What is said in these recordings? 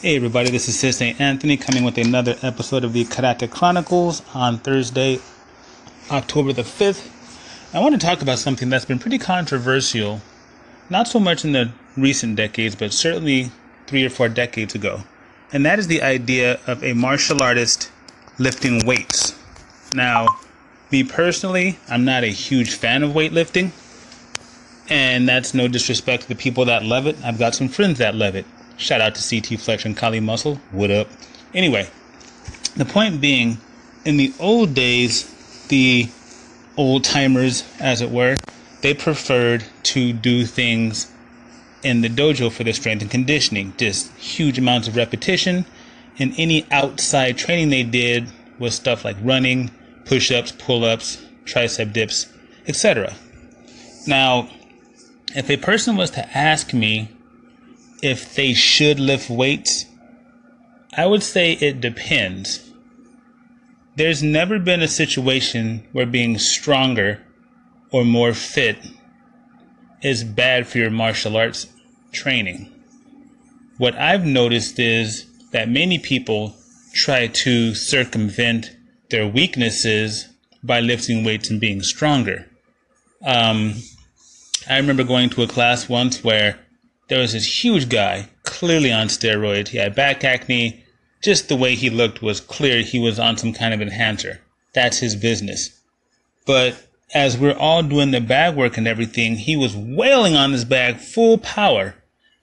Hey everybody, this is Sensei Anthony coming with another episode of the Karate Chronicles on Thursday, October the 5th. I want to talk about something that's been pretty controversial, not so much in the recent decades, but certainly three or four decades ago. And that is the idea of a martial artist lifting weights. Now, me personally, I'm not a huge fan of weightlifting. And that's no disrespect to the people that love it. I've got some friends that love it. Shout out to CT Fletcher and Kali Muscle. What up? Anyway, the point being, in the old days, the old timers, as it were, they preferred to do things in the dojo for their strength and conditioning. Just huge amounts of repetition. And any outside training they did was stuff like running, push ups, pull ups, tricep dips, etc. Now, if a person was to ask me if they should lift weights, I would say it depends. There's never been a situation where being stronger or more fit is bad for your martial arts training. What I've noticed is that many people try to circumvent their weaknesses by lifting weights and being stronger. Um, I remember going to a class once where there was this huge guy, clearly on steroids. He had back acne. Just the way he looked was clear he was on some kind of enhancer. That's his business. But as we're all doing the bag work and everything, he was wailing on this bag full power.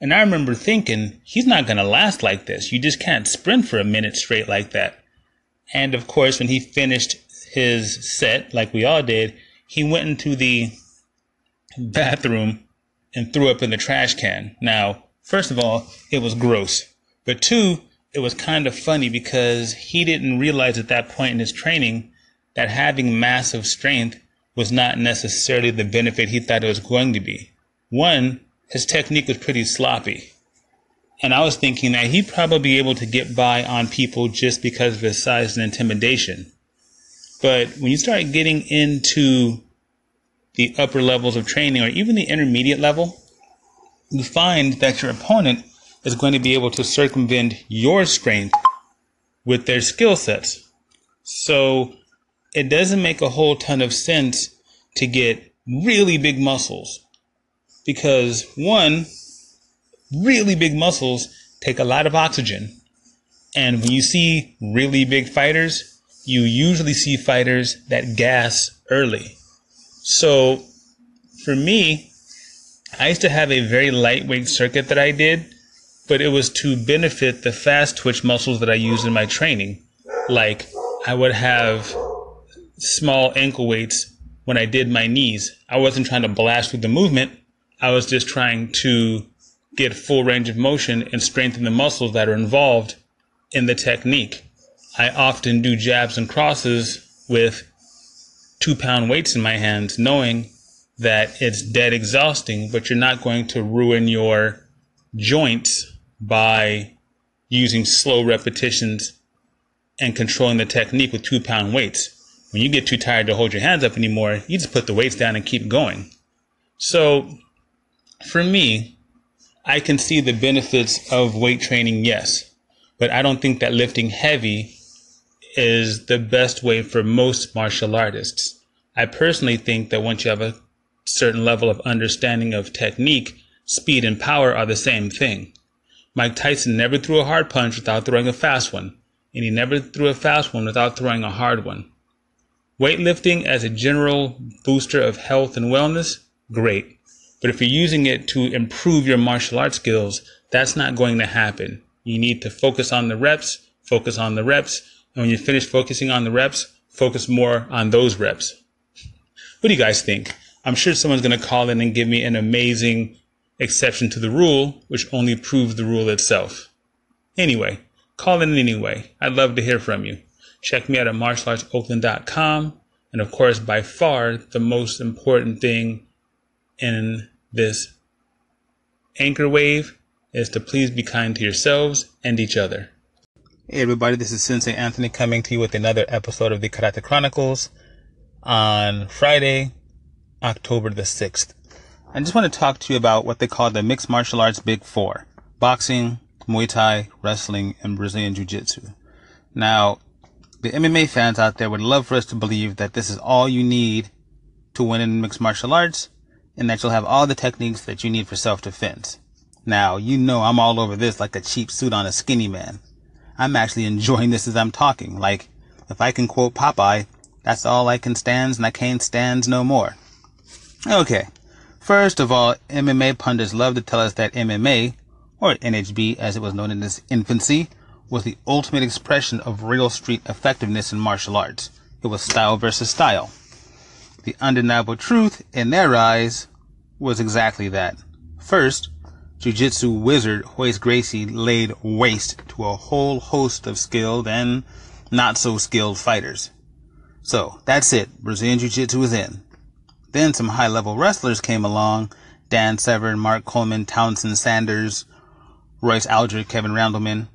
And I remember thinking, he's not going to last like this. You just can't sprint for a minute straight like that. And of course, when he finished his set, like we all did, he went into the bathroom and threw up in the trash can. Now, first of all, it was gross. But two, it was kind of funny because he didn't realize at that point in his training that having massive strength was not necessarily the benefit he thought it was going to be. One, his technique was pretty sloppy. And I was thinking that he'd probably be able to get by on people just because of his size and intimidation. But when you start getting into the upper levels of training or even the intermediate level, you find that your opponent is going to be able to circumvent your strength with their skill sets. So it doesn't make a whole ton of sense to get really big muscles because one, really big muscles take a lot of oxygen. And when you see really big fighters, you usually see fighters that gas early. So for me, I used to have a very lightweight circuit that I did, but it was to benefit the fast twitch muscles that I used in my training. Like I would have small ankle weights when I did my knees. I wasn't trying to blast through the movement. I was just trying to get full range of motion and strengthen the muscles that are involved in the technique. I often do jabs and crosses with two pound weights in my hands, knowing that it's dead exhausting, but you're not going to ruin your joints by using slow repetitions and controlling the technique with two pound weights. When you get too tired to hold your hands up anymore, you just put the weights down and keep going. So for me, I can see the benefits of weight training, yes, but I don't think that lifting heavy is the best way for most martial artists. I personally think that once you have a certain level of understanding of technique, speed and power are the same thing. Mike Tyson never threw a hard punch without throwing a fast one, and he never threw a fast one without throwing a hard one. Weightlifting as a general booster of health and wellness, great. But if you're using it to improve your martial arts skills, that's not going to happen. You need to focus on the reps, focus on the reps, and when you finish focusing on the reps, focus more on those reps. What do you guys think? I'm sure someone's going to call in and give me an amazing exception to the rule, which only proves the rule itself. Anyway, call in anyway. I'd love to hear from you. Check me out at martialartsoakland.com. And of course, by far, the most important thing in this anchor wave is to please be kind to yourselves and each other. Hey everybody, this is Sensei Anthony coming to you with another episode of the Karate Chronicles on Friday, October the 6th. I just want to talk to you about what they call the mixed martial arts big four. Boxing, Muay Thai, wrestling, and Brazilian Jiu Jitsu. Now, the MMA fans out there would love for us to believe that this is all you need to win in mixed martial arts and that you'll have all the techniques that you need for self defense. Now, you know I'm all over this like a cheap suit on a skinny man. I'm actually enjoying this as I'm talking. Like, if I can quote Popeye, that's all I can stands and I can't stands no more. Okay. First of all, MMA pundits love to tell us that MMA, or NHB as it was known in its infancy, was the ultimate expression of real street effectiveness in martial arts. It was style versus style. The undeniable truth, in their eyes, was exactly that. First, Jiu-Jitsu wizard Royce Gracie laid waste to a whole host of skilled and not so skilled fighters. So, that's it. Brazilian Jiu-Jitsu is in. Then some high-level wrestlers came along. Dan Severn, Mark Coleman, Townsend Saunders, Royce Alger, Kevin Randleman.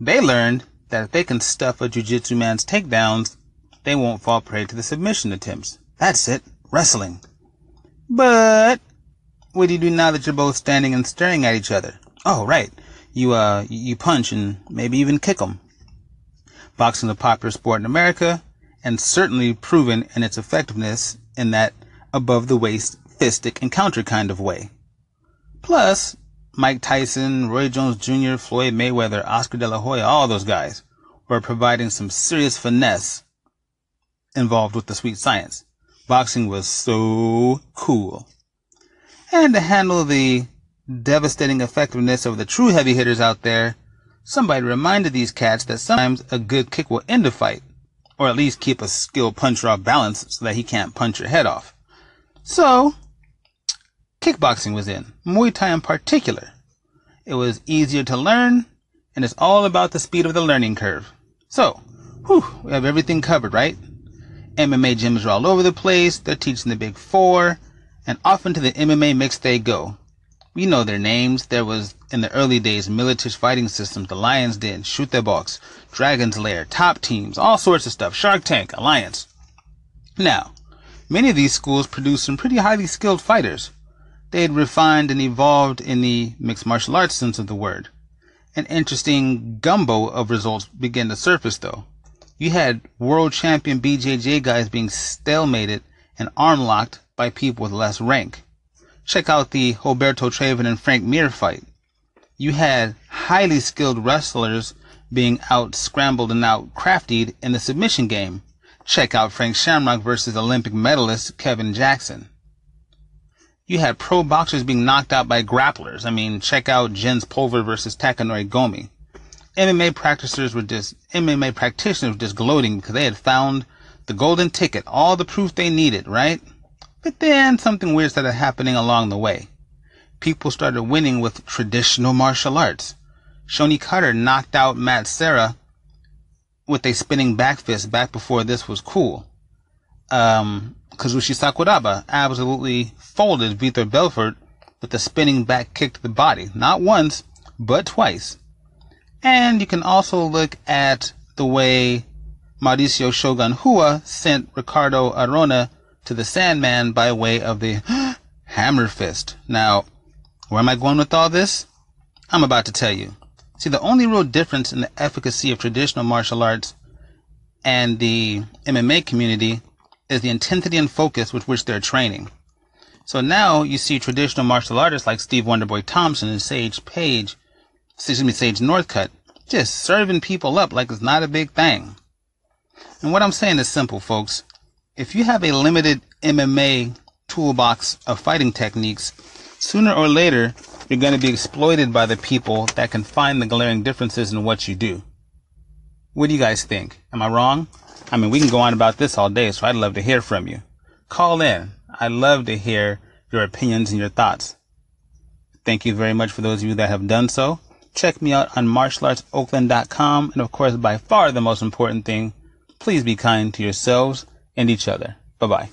They learned that if they can stuff a jiu-jitsu man's takedowns, they won't fall prey to the submission attempts. That's it. Wrestling. But what do you do now that you're both standing and staring at each other? Oh, right. You, uh, you punch and maybe even kick them. Boxing is a popular sport in America and certainly proven in its effectiveness in that above the waist fistic encounter kind of way. Plus, Mike Tyson, Roy Jones Jr., Floyd Mayweather, Oscar De La Hoya, all those guys were providing some serious finesse involved with the sweet science. Boxing was so cool. And to handle the devastating effectiveness of the true heavy hitters out there, somebody reminded these cats that sometimes a good kick will end a fight, or at least keep a skilled puncher off balance so that he can't punch your head off. So, kickboxing was in, Muay Thai in particular. It was easier to learn, and it's all about the speed of the learning curve. So, whew, we have everything covered, right? MMA gyms are all over the place. They're teaching the big four and off into the MMA mix they go. We know their names. There was, in the early days, Miletich Fighting Systems, the Lions Den, Shoot the Box, Dragon's Lair, Top Teams, all sorts of stuff, Shark Tank, Alliance. Now, many of these schools produced some pretty highly skilled fighters. They had refined and evolved in the mixed martial arts sense of the word. An interesting gumbo of results began to surface, though. You had world champion BJJ guys being stalemated and arm locked by people with less rank. Check out the Roberto Traven and Frank Mir fight. You had highly skilled wrestlers being out scrambled and out craftied in the submission game. Check out Frank Shamrock versus Olympic medalist Kevin Jackson. You had pro boxers being knocked out by grapplers. I mean, check out Jens Pulver versus Takanori Gomi. MMA practitioners were just MMA practitioners were just gloating because they had found the golden ticket, all the proof they needed, right? But then something weird started happening along the way. People started winning with traditional martial arts. Shonie Carter knocked out Matt Serra with a spinning back fist back before this was cool. Um, Kazushi Sakuraba absolutely folded Vitor Belfort with a spinning back kick to the body. Not once, but twice. And you can also look at the way Mauricio Shogun Rua sent Ricardo Arona to the Sandman by way of the Hammer Fist. Now, where am I going with all this? I'm about to tell you. See, the only real difference in the efficacy of traditional martial arts and the MMA community is the intensity and focus with which they're training. So now you see traditional martial artists like Steve Wonderboy Thompson and Sage Page, excuse me, Sage Northcutt, just serving people up like it's not a big thing. And what I'm saying is simple, folks if you have a limited MMA toolbox of fighting techniques, sooner or later you're going to be exploited by the people that can find the glaring differences in what you do. What do you guys think? Am I wrong? I mean, we can go on about this all day, so I'd love to hear from you. Call in. I'd love to hear your opinions and your thoughts. Thank you very much for those of you that have done so. Check me out on martialartsoakland.com. And of course, by far the most important thing, please be kind to yourselves and each other. Bye bye.